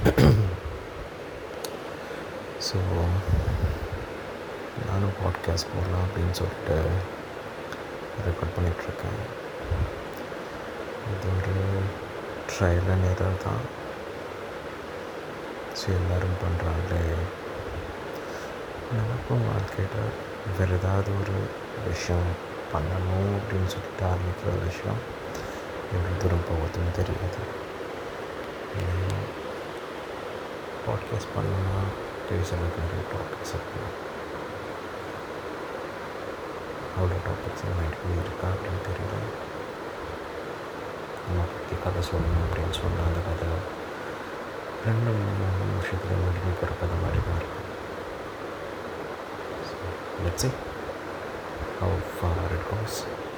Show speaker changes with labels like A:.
A: So நானும் podcast போடலாம் அப்படின்னு சொல்லிட்டு ரெக்கார்ட் பண்ணிகிட்ருக்கேன் இது ஒரு ட்ரையல் அண்ட் எரர் தான். ஸோ எல்லோரும் பண்ணுறாங்களே நமக்கும் வாழ்க்கையில் வேறு ஏதாவது ஒரு விஷயம் பண்ணணும் அப்படின்னு சொல்லிட்டு ஆரம்பிக்கிற விஷயம் எவ்வளோ தூரம் போகுதுன்னு தெரியாது. பாட்காஸ்ட் பண்ணணும்னா பேசுறதுக்கு நிறைய டாபிக்ஸ் இருக்கும் அவ்வளோ டாபிக்ஸ் மைண்டுக்குள்ளே இருக்கா அப்படின்னு தெரியல. நம்ம பற்றி கதை சொல்லணும் அப்படின்னு சொன்னால் அந்த கதை ரெண்டு மூணு நிமிஷத்தில் முடிஞ்சு போகிற கதை மாதிரி தான் இருக்கும். Let's how far far it